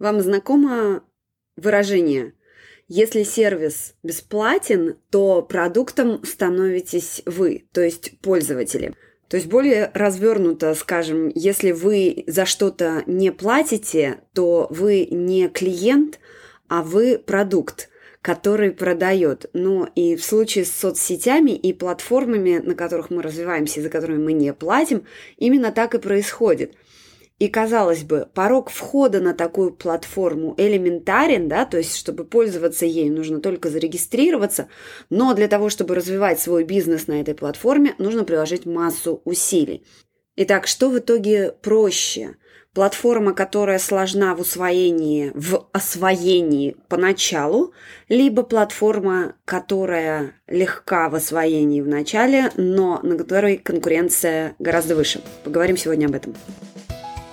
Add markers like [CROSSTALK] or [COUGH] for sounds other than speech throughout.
Вам знакомо выражение «если сервис бесплатен, то продуктом становитесь вы, то есть пользователи». То есть более развернуто, скажем, если вы за что-то не платите, то вы не клиент, а вы продукт, который продает. Ну и в случае с соцсетями и платформами, на которых мы развиваемся и за которыми мы не платим, именно так и происходит – и, казалось бы, порог входа на такую платформу элементарен, да, то есть, чтобы пользоваться ею, нужно только зарегистрироваться, но для того, чтобы развивать свой бизнес на этой платформе, нужно приложить массу усилий. Итак, что в итоге проще? Платформа, которая сложна в усвоении, в освоении поначалу, либо платформа, которая легка в освоении в начале, но на которой конкуренция гораздо выше. Поговорим сегодня об этом.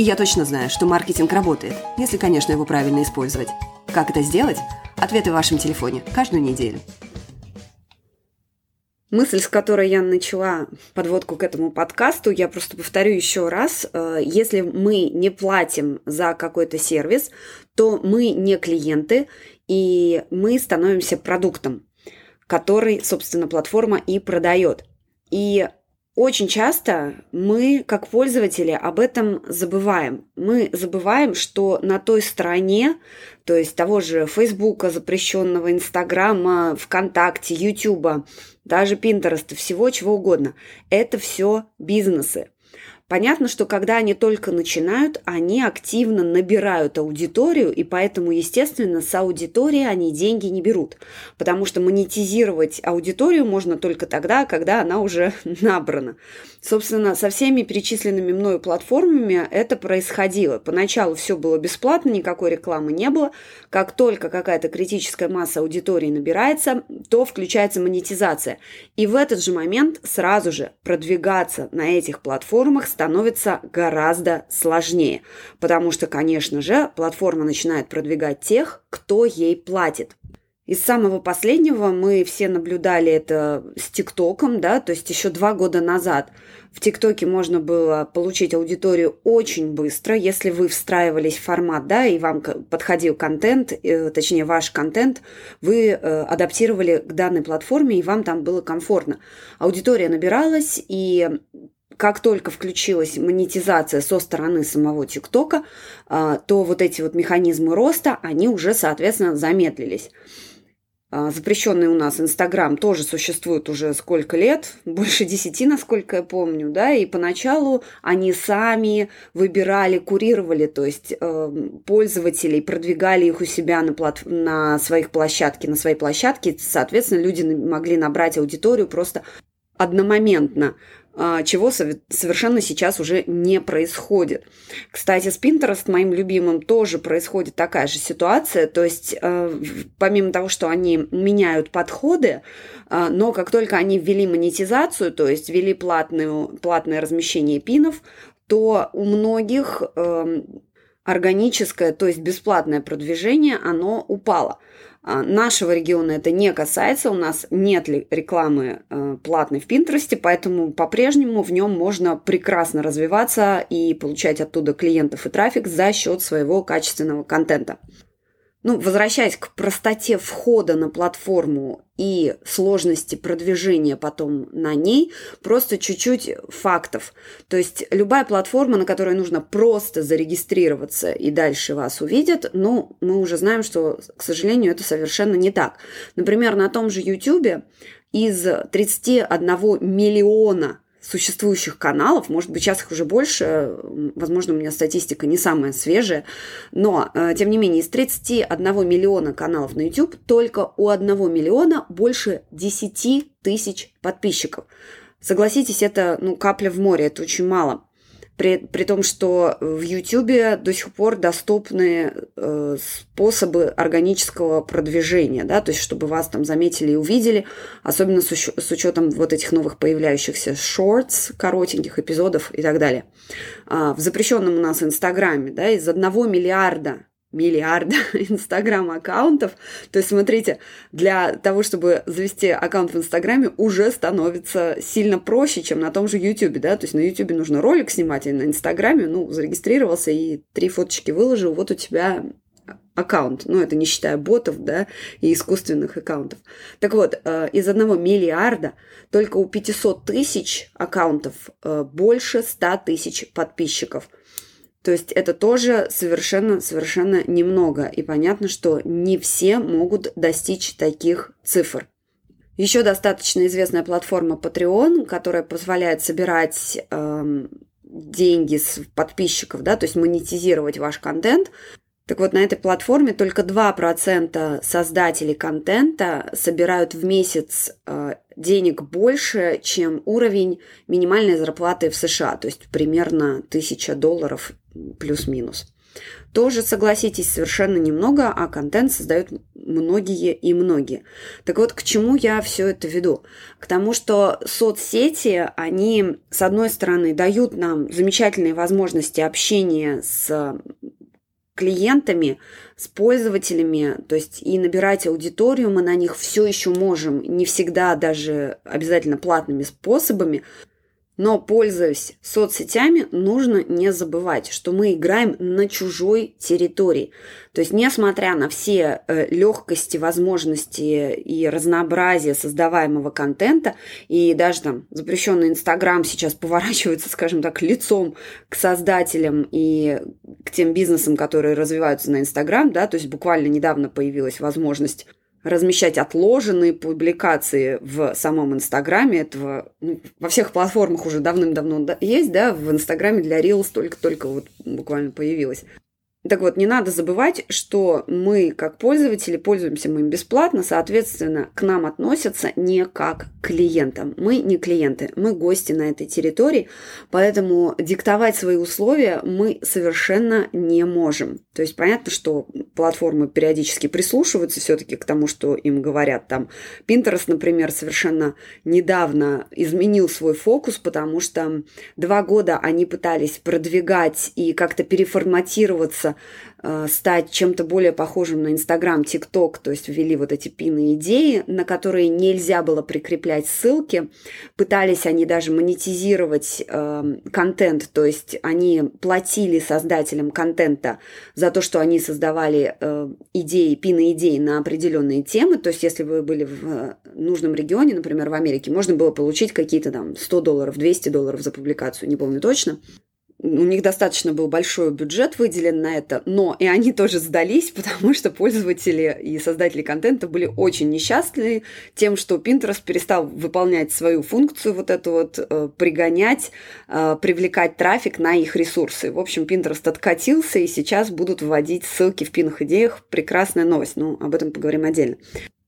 И я точно знаю, что маркетинг работает, если, конечно, его правильно использовать. Как это сделать? Ответы в вашем телефоне каждую неделю. Мысль, с которой я начала подводку к этому подкасту, я просто повторю еще раз. Э, если мы не платим за какой-то сервис, то мы не клиенты, и мы становимся продуктом, который, собственно, платформа и продает. И очень часто мы, как пользователи, об этом забываем. Мы забываем, что на той стороне, то есть того же Фейсбука, запрещенного Инстаграма, ВКонтакте, Ютуба, даже Пинтереста, всего чего угодно, это все бизнесы. Понятно, что когда они только начинают, они активно набирают аудиторию, и поэтому, естественно, с аудитории они деньги не берут, потому что монетизировать аудиторию можно только тогда, когда она уже [LAUGHS] набрана. Собственно, со всеми перечисленными мною платформами это происходило. Поначалу все было бесплатно, никакой рекламы не было. Как только какая-то критическая масса аудитории набирается, то включается монетизация. И в этот же момент сразу же продвигаться на этих платформах становится гораздо сложнее. Потому что, конечно же, платформа начинает продвигать тех, кто ей платит. Из самого последнего мы все наблюдали это с ТикТоком, да, то есть еще два года назад в ТикТоке можно было получить аудиторию очень быстро, если вы встраивались в формат, да, и вам подходил контент, э, точнее ваш контент, вы э, адаптировали к данной платформе, и вам там было комфортно. Аудитория набиралась, и как только включилась монетизация со стороны самого ТикТока, э, то вот эти вот механизмы роста, они уже, соответственно, замедлились. А, запрещенный у нас Инстаграм тоже существует уже сколько лет, [LAUGHS] больше десяти, насколько я помню, да, и поначалу они сами выбирали, курировали, то есть э, пользователей, продвигали их у себя на, плат... на своих площадке, на своей площадке, соответственно, люди могли набрать аудиторию просто одномоментно. А, чего совершенно сейчас уже не происходит. Кстати, с Pinterest, моим любимым, тоже происходит такая же ситуация. То есть, э, помимо того, что они меняют подходы, э, но как только они ввели монетизацию, то есть ввели платную, платное размещение пинов, то у многих эм, органическое, то есть бесплатное продвижение, оно упало – нашего региона это не касается, у нас нет рекламы э, платной в Пинтересте, поэтому по-прежнему в нем можно прекрасно развиваться и получать оттуда клиентов и трафик за счет своего качественного контента. Ну, возвращаясь к простоте входа на платформу и сложности продвижения потом на ней, просто чуть-чуть фактов. То есть любая платформа, на которой нужно просто зарегистрироваться и дальше вас увидят, ну, мы уже знаем, что, к сожалению, это совершенно не так. Например, на том же YouTube из 31 миллиона существующих каналов, может быть, сейчас их уже больше, возможно, у меня статистика не самая свежая, но, э, тем не менее, из 31 миллиона каналов на YouTube только у 1 миллиона больше 10 тысяч подписчиков. Согласитесь, это ну, капля в море, это очень мало. При, при том, что в YouTube до сих пор доступны э, способы органического продвижения, да, то есть чтобы вас там заметили и увидели, особенно с, уч- с учетом вот этих новых появляющихся шортс, коротеньких эпизодов и так далее. А, в запрещенном у нас Инстаграме, да, из одного миллиарда миллиарда [LAUGHS] инстаграм-аккаунтов. То есть, смотрите, для того, чтобы завести аккаунт в Инстаграме, уже становится сильно проще, чем на том же Ютубе, да, то есть на Ютубе нужно ролик снимать, а на Инстаграме, ну, зарегистрировался и три фоточки выложил, вот у тебя аккаунт, ну, это не считая ботов, да, и искусственных аккаунтов. Так вот, э, из одного миллиарда только у 500 тысяч аккаунтов э, больше 100 тысяч подписчиков – то есть это тоже совершенно-совершенно немного. И понятно, что не все могут достичь таких цифр. Еще достаточно известная платформа Patreon, которая позволяет собирать эм, деньги с подписчиков, да, то есть монетизировать ваш контент. Так вот, на этой платформе только 2% создателей контента собирают в месяц э, денег больше, чем уровень минимальной зарплаты в США, то есть примерно 1000 долларов плюс-минус. Тоже, согласитесь, совершенно немного, а контент создают многие и многие. Так вот, к чему я все это веду? К тому, что соцсети, они, с одной стороны, дают нам замечательные возможности общения с клиентами, с пользователями, то есть и набирать аудиторию мы на них все еще можем, не всегда даже обязательно платными способами, но, пользуясь соцсетями, нужно не забывать, что мы играем на чужой территории. То есть, несмотря на все э, легкости, возможности и разнообразие создаваемого контента, и даже там запрещенный Инстаграм сейчас поворачивается, [LAUGHS] скажем так, лицом к создателям и к тем бизнесам, которые развиваются на Инстаграм, да, то есть буквально недавно появилась возможность размещать отложенные публикации в самом Инстаграме. Этого ну, во всех платформах уже давным-давно есть, да, в Инстаграме для Reels только-только вот буквально появилось. Так вот, не надо забывать, что мы, как пользователи, пользуемся мы им бесплатно, соответственно, к нам относятся не как к клиентам. Мы не клиенты, мы гости на этой территории, поэтому диктовать свои условия мы совершенно не можем. То есть понятно, что платформы периодически прислушиваются все-таки к тому, что им говорят. Там Pinterest, например, совершенно недавно изменил свой фокус, потому что два года они пытались продвигать и как-то переформатироваться стать чем-то более похожим на Инстаграм, ТикТок, то есть ввели вот эти пины идеи, на которые нельзя было прикреплять ссылки. Пытались они даже монетизировать э, контент, то есть они платили создателям контента за то, что они создавали э, идеи, пины идеи на определенные темы. То есть если вы были в нужном регионе, например, в Америке, можно было получить какие-то там 100 долларов, 200 долларов за публикацию, не помню точно у них достаточно был большой бюджет выделен на это, но и они тоже сдались, [LAUGHS] потому что пользователи и создатели контента были очень несчастны тем, что Pinterest перестал выполнять свою функцию, вот эту вот э, пригонять, э, привлекать трафик на их ресурсы. В общем, Pinterest откатился, и сейчас будут вводить ссылки в пинах идеях. Прекрасная новость, но об этом поговорим отдельно.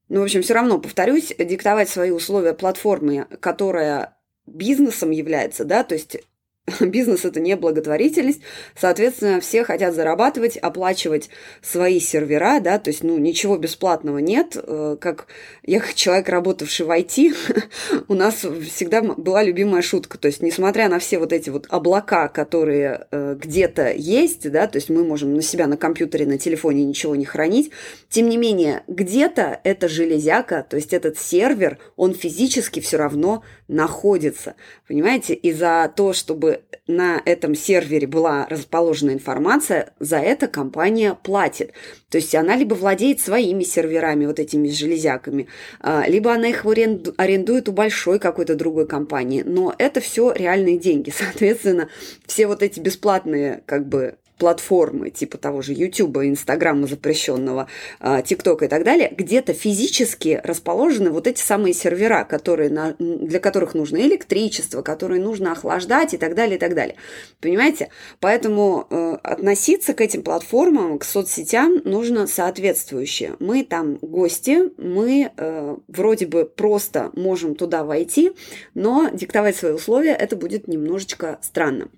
Ну, в общем, все равно, повторюсь, диктовать свои условия платформы, которая бизнесом является, да, то есть [LAUGHS] Бизнес – это не благотворительность, соответственно, все хотят зарабатывать, оплачивать свои сервера, да, то есть, ну, ничего бесплатного нет. Э, как я, как человек, работавший в IT, [LAUGHS] у нас всегда была любимая шутка, то есть, несмотря на все вот эти вот облака, которые э, где-то есть, да, то есть, мы можем на себя на компьютере, на телефоне ничего не хранить, тем не менее, где-то эта железяка, то есть, этот сервер, он физически все равно находится, понимаете, и за то, чтобы на этом сервере была расположена информация, за это компания платит. То есть она либо владеет своими серверами, вот этими железяками, а, либо она их арендует у большой какой-то другой компании. Но это все реальные деньги. [LAUGHS] Соответственно, все вот эти бесплатные как бы платформы типа того же YouTube, Инстаграма запрещенного, а, ТикТока и так далее, где-то физически расположены вот эти самые сервера, которые на, для которых нужно электричество, которые нужно охлаждать и так далее, и так далее. Понимаете? Поэтому э, относиться к этим платформам, к соцсетям нужно соответствующе. Мы там гости, мы э, вроде бы просто можем туда войти, но диктовать свои условия это будет немножечко странно.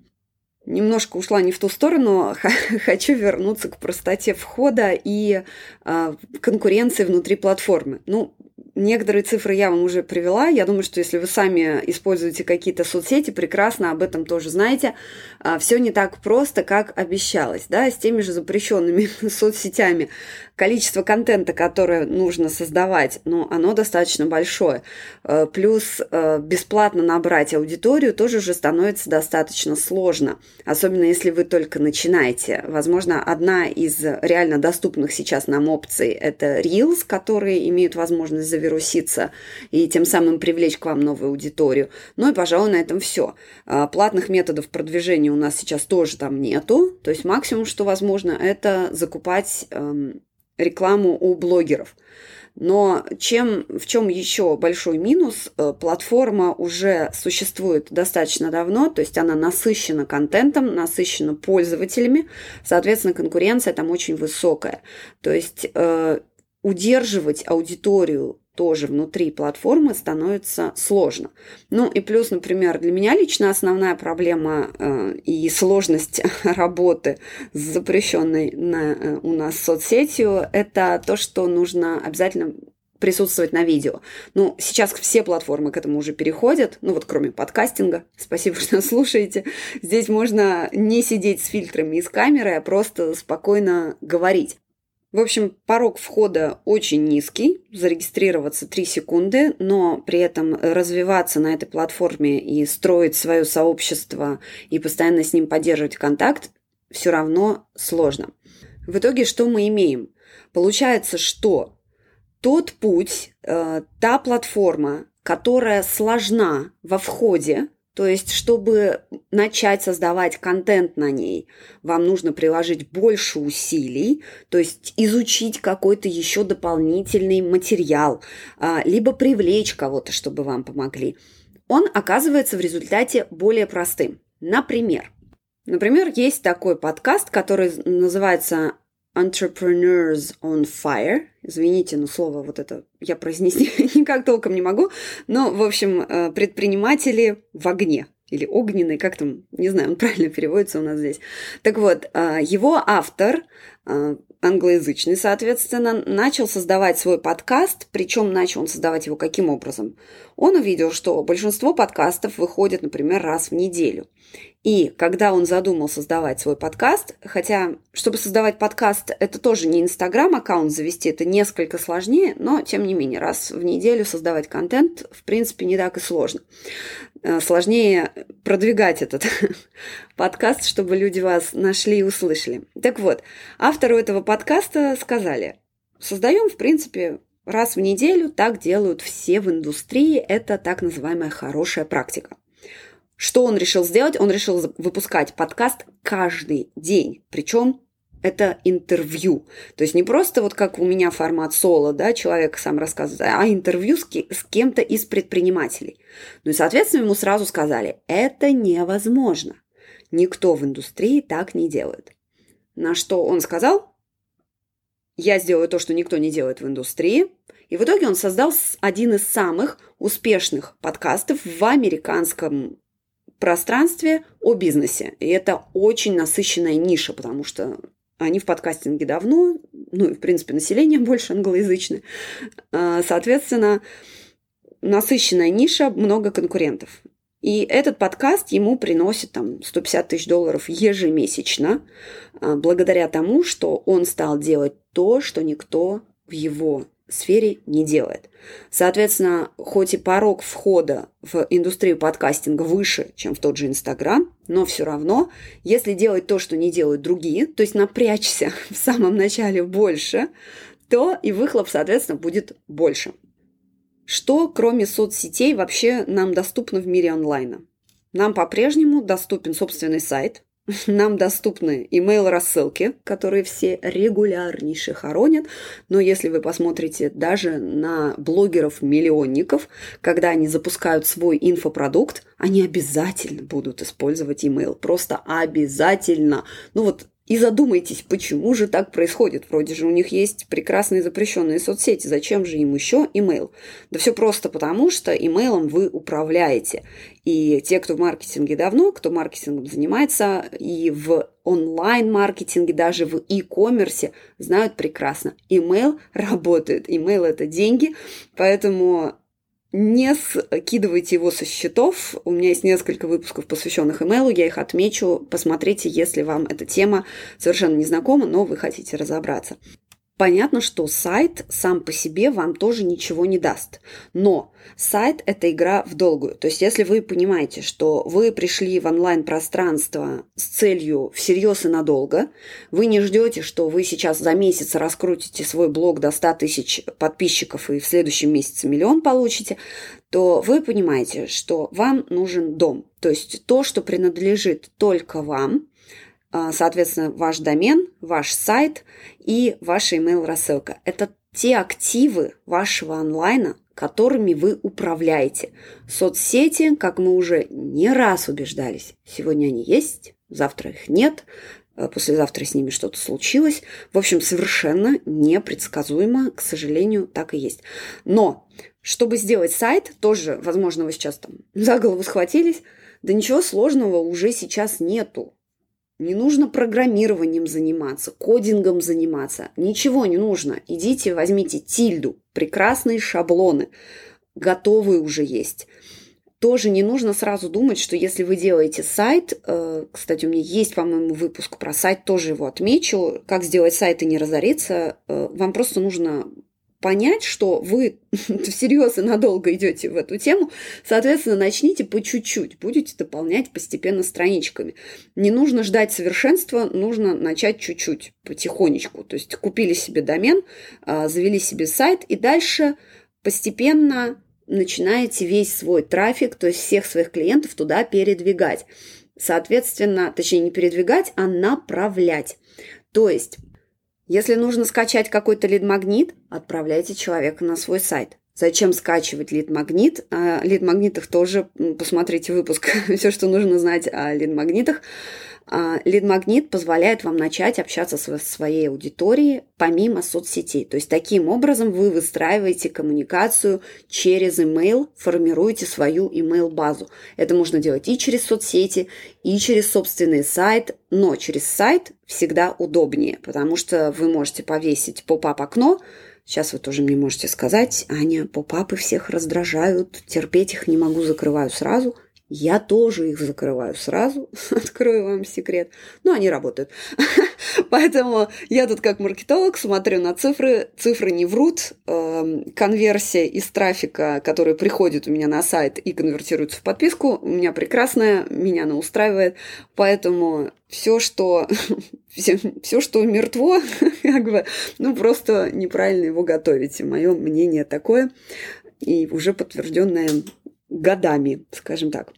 Немножко ушла не в ту сторону, [LAUGHS] хочу вернуться к простоте входа и э, конкуренции внутри платформы. Ну, Некоторые цифры я вам уже привела. Я думаю, что если вы сами используете какие-то соцсети, прекрасно об этом тоже знаете. А, Все не так просто, как обещалось. Да? С теми же запрещенными [LAUGHS] соцсетями количество контента, которое нужно создавать, ну, оно достаточно большое. А, плюс а, бесплатно набрать аудиторию тоже уже становится достаточно сложно. Особенно если вы только начинаете. Возможно, одна из реально доступных сейчас нам опций – это Reels, которые имеют возможность завируситься и тем самым привлечь к вам новую аудиторию. Ну и, пожалуй, на этом все. А, платных методов продвижения у нас сейчас тоже там нету. То есть максимум, что возможно, это закупать эм, рекламу у блогеров. Но чем, в чем еще большой минус? Э, платформа уже существует достаточно давно, то есть она насыщена контентом, насыщена пользователями, соответственно, конкуренция там очень высокая. То есть э, удерживать аудиторию тоже внутри платформы становится сложно. Ну и плюс, например, для меня лично основная проблема э, и сложность [LAUGHS] работы с запрещенной на, э, у нас соцсетью – это то, что нужно обязательно присутствовать на видео. Ну, сейчас все платформы к этому уже переходят, ну вот кроме подкастинга, [LAUGHS] спасибо, что слушаете. Здесь можно не сидеть с фильтрами и с камерой, а просто спокойно говорить. В общем, порог входа очень низкий, зарегистрироваться 3 секунды, но при этом развиваться на этой платформе и строить свое сообщество и постоянно с ним поддерживать контакт все равно сложно. В итоге что мы имеем? Получается, что тот путь, э, та платформа, которая сложна во входе, то есть, чтобы начать создавать контент на ней, вам нужно приложить больше усилий, то есть изучить какой-то еще дополнительный материал, а, либо привлечь кого-то, чтобы вам помогли. Он оказывается в результате более простым. Например, например, есть такой подкаст, который называется Entrepreneurs on Fire. Извините, но слово вот это я произнести [LAUGHS] никак толком не могу. Но, в общем, э, предприниматели в огне или огненный, как там, не знаю, он [LAUGHS] правильно переводится у нас здесь. Так вот, э, его автор, э, англоязычный, соответственно, начал создавать свой подкаст, причем начал он создавать его каким образом? Он увидел, что большинство подкастов выходят, например, раз в неделю. И когда он задумал создавать свой подкаст, хотя, чтобы создавать подкаст, это тоже не Инстаграм-аккаунт завести, это несколько сложнее, но, тем не менее, раз в неделю создавать контент, в принципе, не так и сложно. Э, сложнее продвигать этот [LAUGHS] подкаст, чтобы люди вас нашли и услышали. Так вот, автору этого подкаста сказали, создаем, в принципе, раз в неделю, так делают все в индустрии, это так называемая хорошая практика. Что он решил сделать? Он решил выпускать подкаст каждый день. Причем это интервью. То есть не просто вот как у меня формат соло, да, человек сам рассказывает, а интервью с, с кем-то из предпринимателей. Ну и, соответственно, ему сразу сказали, это невозможно. Никто в индустрии так не делает. На что он сказал, я сделаю то, что никто не делает в индустрии. И в итоге он создал один из самых успешных подкастов в американском пространстве о бизнесе. И это очень насыщенная ниша, потому что они в подкастинге давно, ну и, в принципе, население [LAUGHS] больше англоязычное. А, соответственно, насыщенная ниша, много конкурентов. И этот подкаст ему приносит там 150 тысяч долларов ежемесячно, а, благодаря тому, что он стал делать то, что никто в его сфере не делает. Соответственно, хоть и порог входа в индустрию подкастинга выше, чем в тот же Инстаграм, но все равно, если делать то, что не делают другие, то есть напрячься [LAUGHS] в самом начале больше, то и выхлоп, соответственно, будет больше. Что, кроме соцсетей, вообще нам доступно в мире онлайна? Нам по-прежнему доступен собственный сайт, [LAUGHS] нам доступны email-рассылки, которые все регулярнейше хоронят. Но если вы посмотрите даже на блогеров-миллионников, когда они запускают свой инфопродукт, они обязательно будут использовать email. Просто обязательно. Ну вот И задумайтесь, почему же так происходит? Вроде же у них есть прекрасные запрещенные соцсети. Зачем же им еще имейл? Да все просто потому, что имейлом вы управляете. И те, кто в маркетинге давно, кто маркетингом занимается, и в онлайн-маркетинге, даже в e-commerce знают прекрасно. Имейл работает. Имейл – это деньги, поэтому не скидывайте его со счетов. У меня есть несколько выпусков, посвященных имейлу, я их отмечу. Посмотрите, если вам эта тема совершенно не знакома, но вы хотите разобраться. Понятно, что сайт сам по себе вам тоже ничего не даст. Но сайт – это игра в долгую. То есть, если вы понимаете, что вы пришли в онлайн-пространство с целью всерьез и надолго, вы не ждете, что вы сейчас за месяц раскрутите свой блог до 100 тысяч подписчиков и в следующем месяце миллион получите, то вы понимаете, что вам нужен дом. То есть, то, что принадлежит только вам – соответственно, ваш домен, ваш сайт и ваша email рассылка. Это те активы вашего онлайна, которыми вы управляете. Соцсети, как мы уже не раз убеждались, сегодня они есть, завтра их нет, а послезавтра с ними что-то случилось. В общем, совершенно непредсказуемо, к сожалению, так и есть. Но, чтобы сделать сайт, тоже, возможно, вы сейчас там за голову схватились, да ничего сложного уже сейчас нету. Не нужно программированием заниматься, кодингом заниматься. Ничего не нужно. Идите, возьмите тильду. Прекрасные шаблоны. Готовые уже есть. Тоже не нужно сразу думать, что если вы делаете сайт, э, кстати, у меня есть, по-моему, выпуск про сайт, тоже его отмечу, как сделать сайт и не разориться, э, вам просто нужно понять, что вы [LAUGHS] всерьез и надолго идете в эту тему, соответственно, начните по чуть-чуть, будете дополнять постепенно страничками. Не нужно ждать совершенства, нужно начать чуть-чуть, потихонечку. То есть купили себе домен, а, завели себе сайт, и дальше постепенно начинаете весь свой трафик, то есть всех своих клиентов туда передвигать. Соответственно, точнее не передвигать, а направлять. То есть если нужно скачать какой-то лид-магнит, отправляйте человека на свой сайт. Зачем скачивать лид-магнит? О лид-магнитах тоже посмотрите выпуск [LAUGHS] «Все, что нужно знать о лид-магнитах». А, лид-магнит позволяет вам начать общаться со своей аудиторией помимо соцсетей. То есть таким образом вы выстраиваете коммуникацию через email, формируете свою email-базу. Это можно делать и через соцсети, и через собственный сайт, но через сайт всегда удобнее, потому что вы можете повесить поп-ап окно, Сейчас вы тоже мне можете сказать, Аня, поп-апы всех раздражают, терпеть их не могу, закрываю сразу. Я тоже их закрываю сразу, [LAUGHS] открою вам секрет. Но они работают. [LAUGHS] Поэтому я тут как маркетолог смотрю на цифры. Цифры не врут. Эм, конверсия из трафика, который приходит у меня на сайт и конвертируется в подписку, у меня прекрасная, меня она устраивает. Поэтому все, что, [LAUGHS] все, все, что мертво, как бы, ну, просто неправильно его готовите. Мое мнение такое и уже подтвержденное годами, скажем так.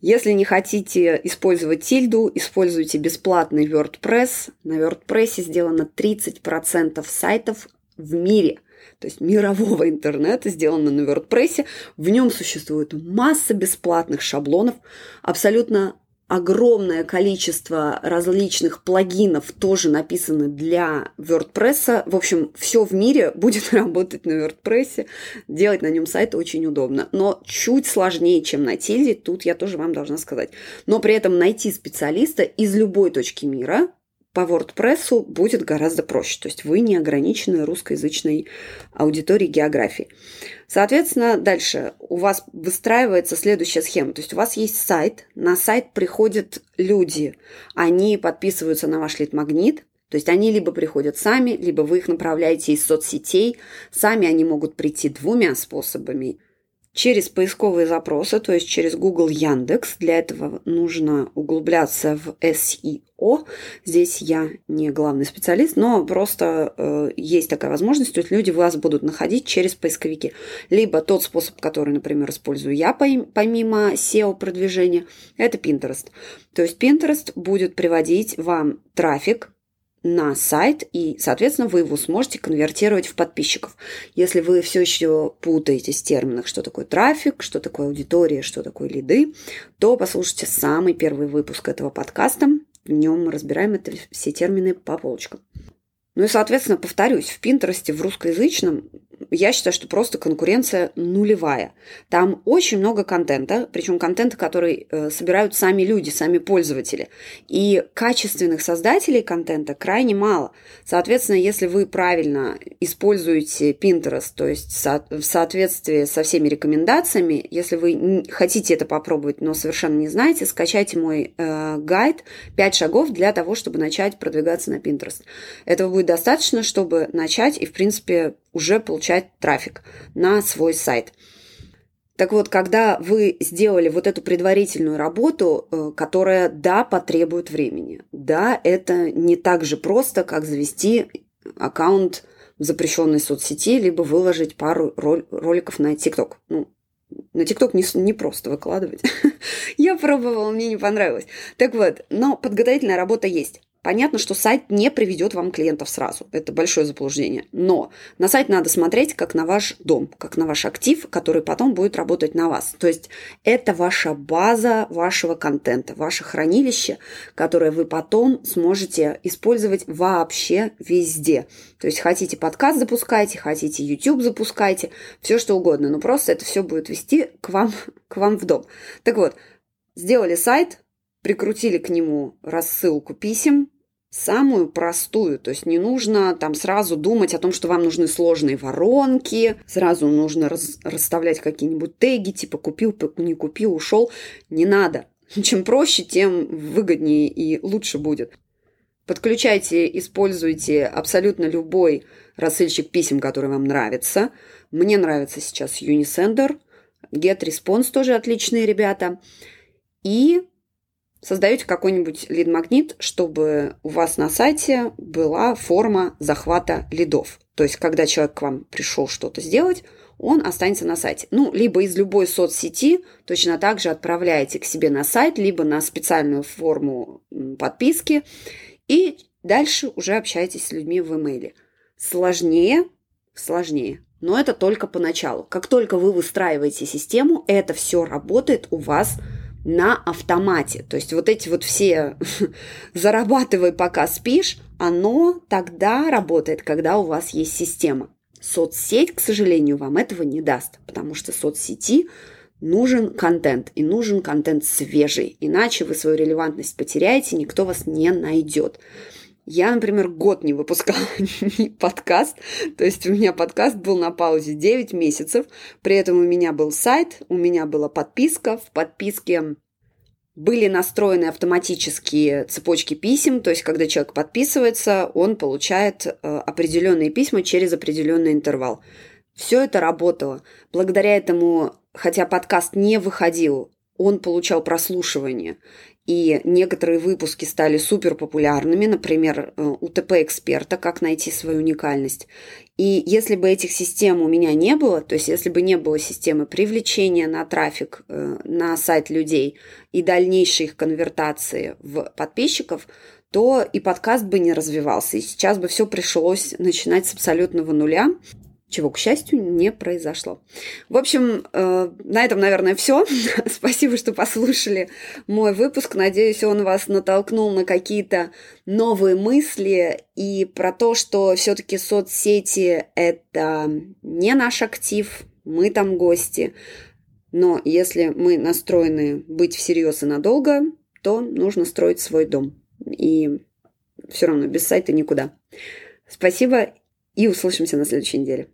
Если не хотите использовать тильду, используйте бесплатный WordPress. На WordPress сделано 30% сайтов в мире. То есть мирового [LAUGHS] интернета сделано на WordPress. В нем существует масса бесплатных шаблонов, абсолютно огромное количество различных плагинов тоже написаны для WordPress. В общем, все в мире [LAUGHS] будет работать на WordPress. Делать на нем сайт очень удобно. Но чуть сложнее, чем на Тильде, тут я тоже вам должна сказать. Но при этом найти специалиста из любой точки мира по WordPress будет гораздо проще. То есть вы не ограничены русскоязычной аудиторией географии. Соответственно, дальше у вас выстраивается следующая схема. То есть у вас есть сайт, на сайт приходят люди, они подписываются на ваш лид-магнит, то есть они либо приходят сами, либо вы их направляете из соцсетей. Сами они могут прийти двумя способами через поисковые запросы, то есть через Google Яндекс. Для этого нужно углубляться в SEO. Здесь я не главный специалист, но просто э, есть такая возможность, то есть люди вас будут находить через поисковики. Либо тот способ, который, например, использую я помимо SEO-продвижения, это Pinterest. То есть Pinterest будет приводить вам трафик на сайт, и, соответственно, вы его сможете конвертировать в подписчиков. Если вы все еще путаетесь в терминах, что такое трафик, что такое аудитория, что такое лиды, то послушайте самый первый выпуск этого подкаста. в нем разбираем это все термины по полочкам. Ну и, соответственно, повторюсь, в Пинтересте, в русскоязычном, я считаю, что просто конкуренция нулевая. Там очень много контента, причем контента, который э, собирают сами люди, сами пользователи. И качественных создателей контента крайне мало. Соответственно, если вы правильно используете Pinterest, то есть в соответствии со всеми рекомендациями, если вы хотите это попробовать, но совершенно не знаете, скачайте мой э, гайд «5 шагов для того, чтобы начать продвигаться на Pinterest». Этого будет достаточно, чтобы начать и, в принципе, уже получать трафик на свой сайт. Так вот, когда вы сделали вот эту предварительную работу, э, которая, да, потребует времени, да, это не так же просто, как завести аккаунт в запрещенной соцсети, либо выложить пару роликов на ТикТок. Ну, на ТикТок не, не просто выкладывать. [LAUGHS] Я пробовала, мне не понравилось. Так вот, но подготовительная работа есть. Понятно, что сайт не приведет вам клиентов сразу. Это большое заблуждение. Но на сайт надо смотреть как на ваш дом, как на ваш актив, который потом будет работать на вас. То есть это ваша база вашего контента, ваше хранилище, которое вы потом сможете использовать вообще везде. То есть хотите подкаст запускайте, хотите YouTube запускайте, все что угодно. Но просто это все будет вести к вам, [LAUGHS] к вам в дом. Так вот, сделали сайт, прикрутили к нему рассылку писем, самую простую. То есть не нужно там сразу думать о том, что вам нужны сложные воронки, сразу нужно раз, расставлять какие-нибудь теги, типа купил, не купил, ушел. Не надо. [LAUGHS] Чем проще, тем выгоднее и лучше будет. Подключайте, используйте абсолютно любой рассыльщик писем, который вам нравится. Мне нравится сейчас Unisender, GetResponse тоже отличные ребята. И создаете какой-нибудь лид-магнит, чтобы у вас на сайте была форма захвата лидов. То есть, когда человек к вам пришел что-то сделать, он останется на сайте. Ну, либо из любой соцсети точно так же отправляете к себе на сайт, либо на специальную форму подписки, и дальше уже общаетесь с людьми в имейле. Сложнее, сложнее. Но это только поначалу. Как только вы выстраиваете систему, это все работает у вас на автомате. То есть вот эти вот все [LAUGHS] зарабатывай, пока спишь, оно тогда работает, когда у вас есть система. Соцсеть, к сожалению, вам этого не даст, потому что соцсети нужен контент, и нужен контент свежий, иначе вы свою релевантность потеряете, никто вас не найдет. Я, например, год не выпускала [LAUGHS] подкаст, то есть у меня подкаст был на паузе 9 месяцев, при этом у меня был сайт, у меня была подписка, в подписке были настроены автоматические цепочки писем, то есть когда человек подписывается, он получает э, определенные письма через определенный интервал. Все это работало. Благодаря этому, хотя подкаст не выходил, он получал прослушивание и некоторые выпуски стали супер популярными, например, э, УТП эксперта «Как найти свою уникальность». И если бы этих систем у меня не было, то есть если бы не было системы привлечения на трафик э, на сайт людей и дальнейшей их конвертации в подписчиков, то и подкаст бы не развивался. И сейчас бы все пришлось начинать с абсолютного нуля чего, к счастью, не произошло. В общем, э, на этом, наверное, все. [LAUGHS] Спасибо, что послушали мой выпуск. Надеюсь, он вас натолкнул на какие-то новые мысли и про то, что все-таки соцсети – это не наш актив, мы там гости. Но если мы настроены быть всерьез и надолго, то нужно строить свой дом. И все равно без сайта никуда. Спасибо и услышимся на следующей неделе.